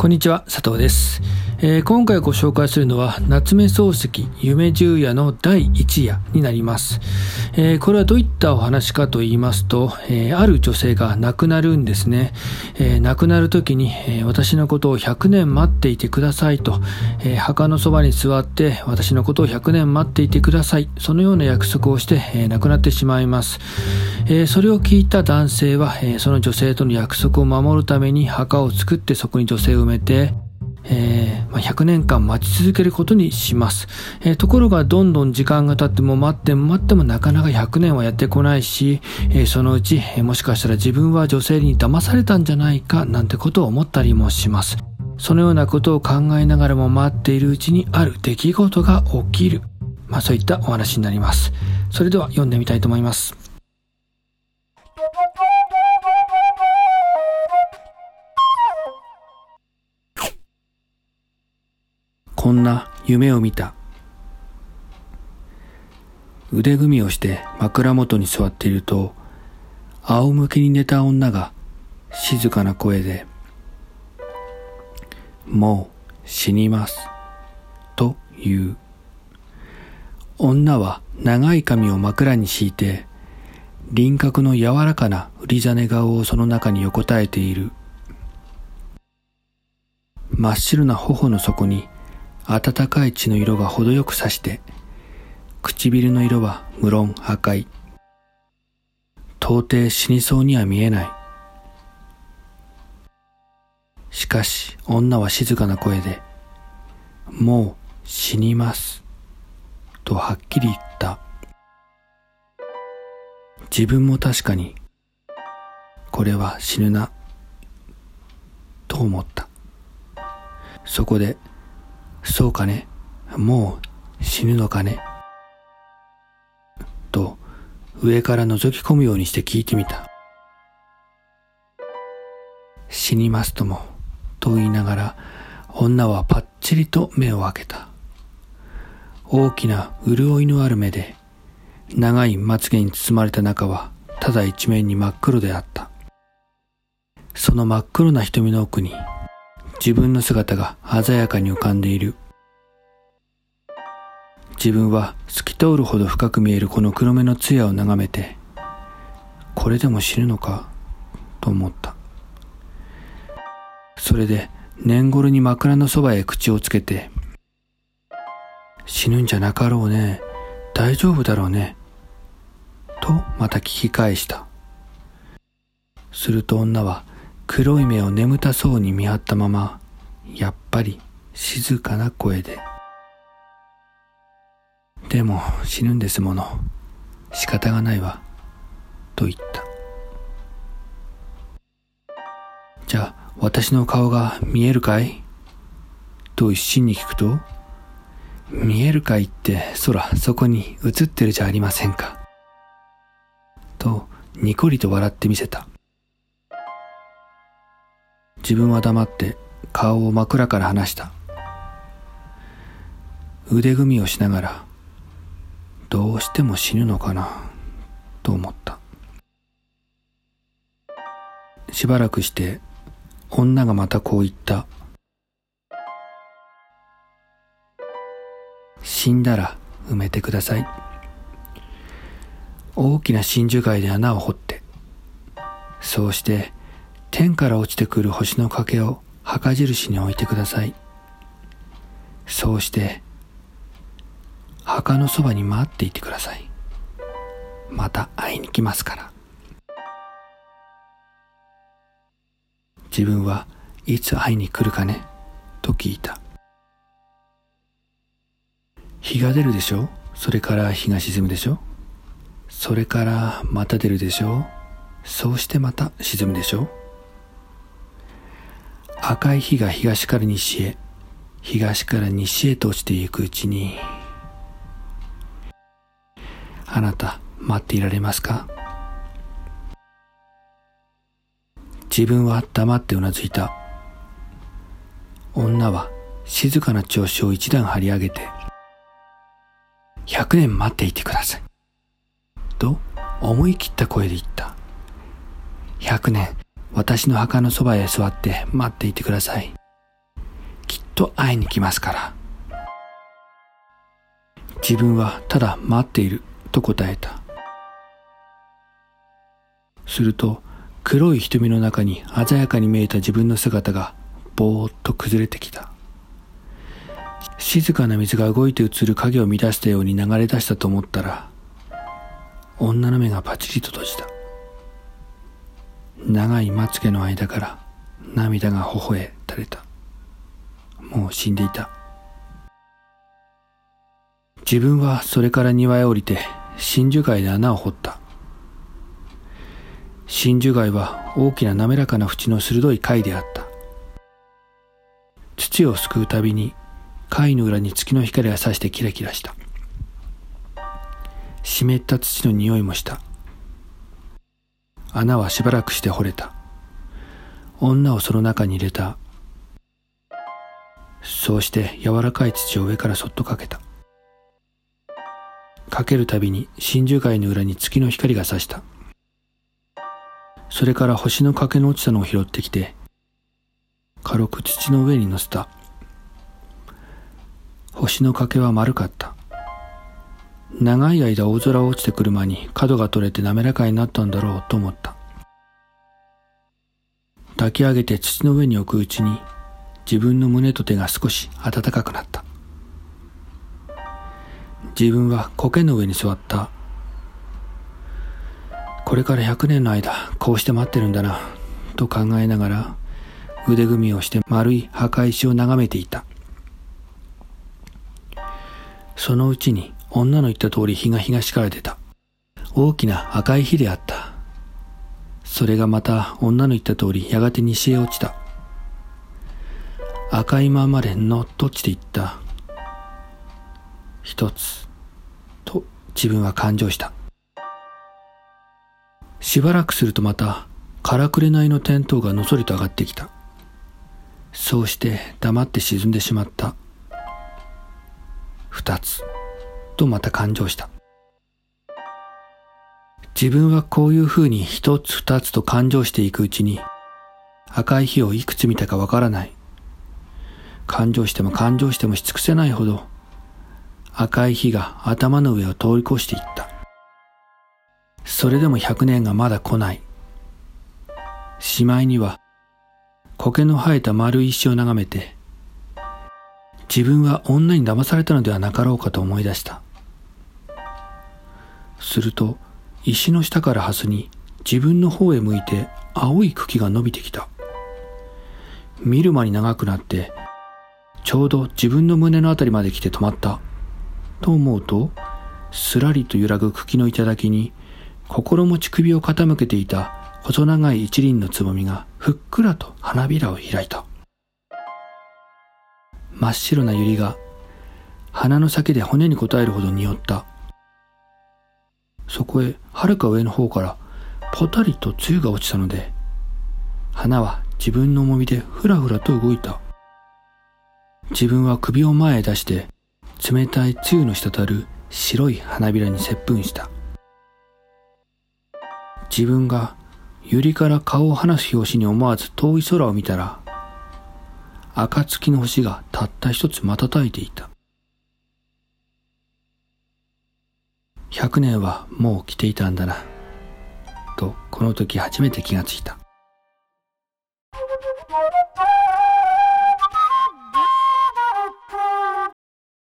こんにちは、佐藤です。えー、今回ご紹介するのは、夏目漱石夢十夜の第一夜になります。えー、これはどういったお話かと言いますと、えー、ある女性が亡くなるんですね。え亡くなる時に、え私のことを100年待っていてくださいと、え墓のそばに座って私のことを100年待っていてください。そのような約束をして、え亡くなってしまいます。えそれを聞いた男性は、えその女性との約束を守るために墓を作ってそこに女性を埋めて、えー、まあ、100年間待ち続けることにします、えー、ところがどんどん時間が経っても待っても待ってもなかなか100年はやってこないし、えー、そのうち、えもしかしたら自分は女性に騙されたんじゃないかなんてことを思ったりもします。そのようなことを考えながらも待っているうちにある出来事が起きる。まあそういったお話になります。それでは読んでみたいと思います。こんな夢を見た。腕組みをして枕元に座っていると、仰向けに寝た女が静かな声で、もう死にます。と言う。女は長い髪を枕に敷いて、輪郭の柔らかな売りざね顔をその中に横たえている。真っ白な頬の底に暖かい血の色が程よくさして、唇の色は無論赤い。到底死にそうには見えない。しかし女は静かな声で、もう死にます。とはっきり言った。自分も確かに、これは死ぬな、と思った。そこでそうかねもう死ぬのかねと上から覗き込むようにして聞いてみた。死にますとも、と言いながら、女はパッチリと目を開けた。大きな潤いのある目で、長いまつげに包まれた中は、ただ一面に真っ黒であった。その真っ黒な瞳の奥に、自分の姿が鮮やかに浮かんでいる。自分は透き通るほど深く見えるこの黒目の艶を眺めて、これでも死ぬのか？と思った。それで年頃に枕のそばへ口をつけて、死ぬんじゃなかろうね。大丈夫だろうね。とまた聞き返した。すると女は黒い目を眠たそうに見張ったまま、やっぱり静かな声で、でも死ぬんですもの。仕方がないわ。と言った。じゃあ、私の顔が見えるかい？と一心に聞くと、見えるかいって、空、そこに映ってるじゃありませんか。と、にこりと笑ってみせた。自分は黙って顔を枕から離した。腕組みをしながら、どうしても死ぬのかな、と思った。しばらくして、女がまたこう言った。死んだら埋めてください。大きな真珠貝で穴を掘って、そうして天から落ちてくる星の欠けを墓印に置いてください。そうして、墓のそばに待っていてください。また会いに来ますから。自分はいつ会いに来るかね？と聞いた。日が出るでしょ？それから日が沈むでしょ？それからまた出るでしょ？そうしてまた沈むでしょ？赤い日が東から西へ、東から西へと落ちていくうちに、あなた待っていられますか？自分は黙ってうなずいた。女は静かな調子を一段張り上げて、100年待っていてください。と思い切った声で言った。100年私の墓のそばへ座って待っていてください。きっと会いに来ますから。自分はただ待っていると答えた。すると黒い瞳の中に鮮やかに見えた自分の姿がぼーっと崩れてきた。静かな水が動いて映る影を乱したように流れ出したと思ったら、女の目がパチリと閉じた。長いまつげの間から涙が頬へ垂れた。もう死んでいた。自分はそれから庭へ降りて真珠貝で穴を掘った。真珠貝は大きな滑らかな縁の鋭い貝であった。土をすくうたびに貝の裏に月の光がさしてキラキラした。湿った土の匂いもした。穴はしばらくして掘れた。女をその中に入れた。そうして柔らかい土を上からそっとかけた。かけるたびに真珠貝の裏に月の光が差した。それから星の欠けの落ちたのを拾ってきて、軽く土の上に乗せた。星の欠けは丸かった。長い間大空落ちてくる間に角が取れて滑らかになったんだろうと思った。抱き上げて土の上に置くうちに自分の胸と手が少し暖かくなった。自分は苔の上に座った。これから100年の間こうして待ってるんだなと考えながら腕組みをして丸い墓石を眺めていた。そのうちに女の言った通り日が東から出た。大きな赤い火であった。それがまた女の言った通りやがて西へ落ちた。赤いままでのっと落ちていった？一つ、と自分は感情した。しばらくするとまた、からくれないの天灯がのそりと上がってきた。そうして黙って沈んでしまった。二つ、とまた感情した。自分はこういう風に一つ二つと感情していくうちに、赤い火をいくつ見たかわからない。感情しても感情してもし尽くせないほど、赤い火が頭の上を通り越していった。それでも百年がまだ来ない。しまいには、苔の生えた丸い石を眺めて、自分は女に騙されたのではなかろうかと思い出した。すると、石の下からハスに自分の方へ向いて青い茎が伸びてきた。見る間に長くなって、ちょうど自分の胸のあたりまで来て止まった。と思うと、すらりと揺らぐ茎の頂に、心持ち首を傾けていた細長い一輪のつぼみがふっくらと花びらを開いた。真っ白な百合が鼻の先で骨に応えるほど匂った。そこへ遥か上の方からぽたりと露が落ちたので、花は自分の重みでふらふらと動いた。自分は首を前へ出して冷たい露の滴る白い花びらに接吻した。自分が百合から顔を離す拍子に思わず遠い空を見たら、暁の星がたった一つ瞬いていた。100年はもう来ていたんだな、とこの時初めて気がついた。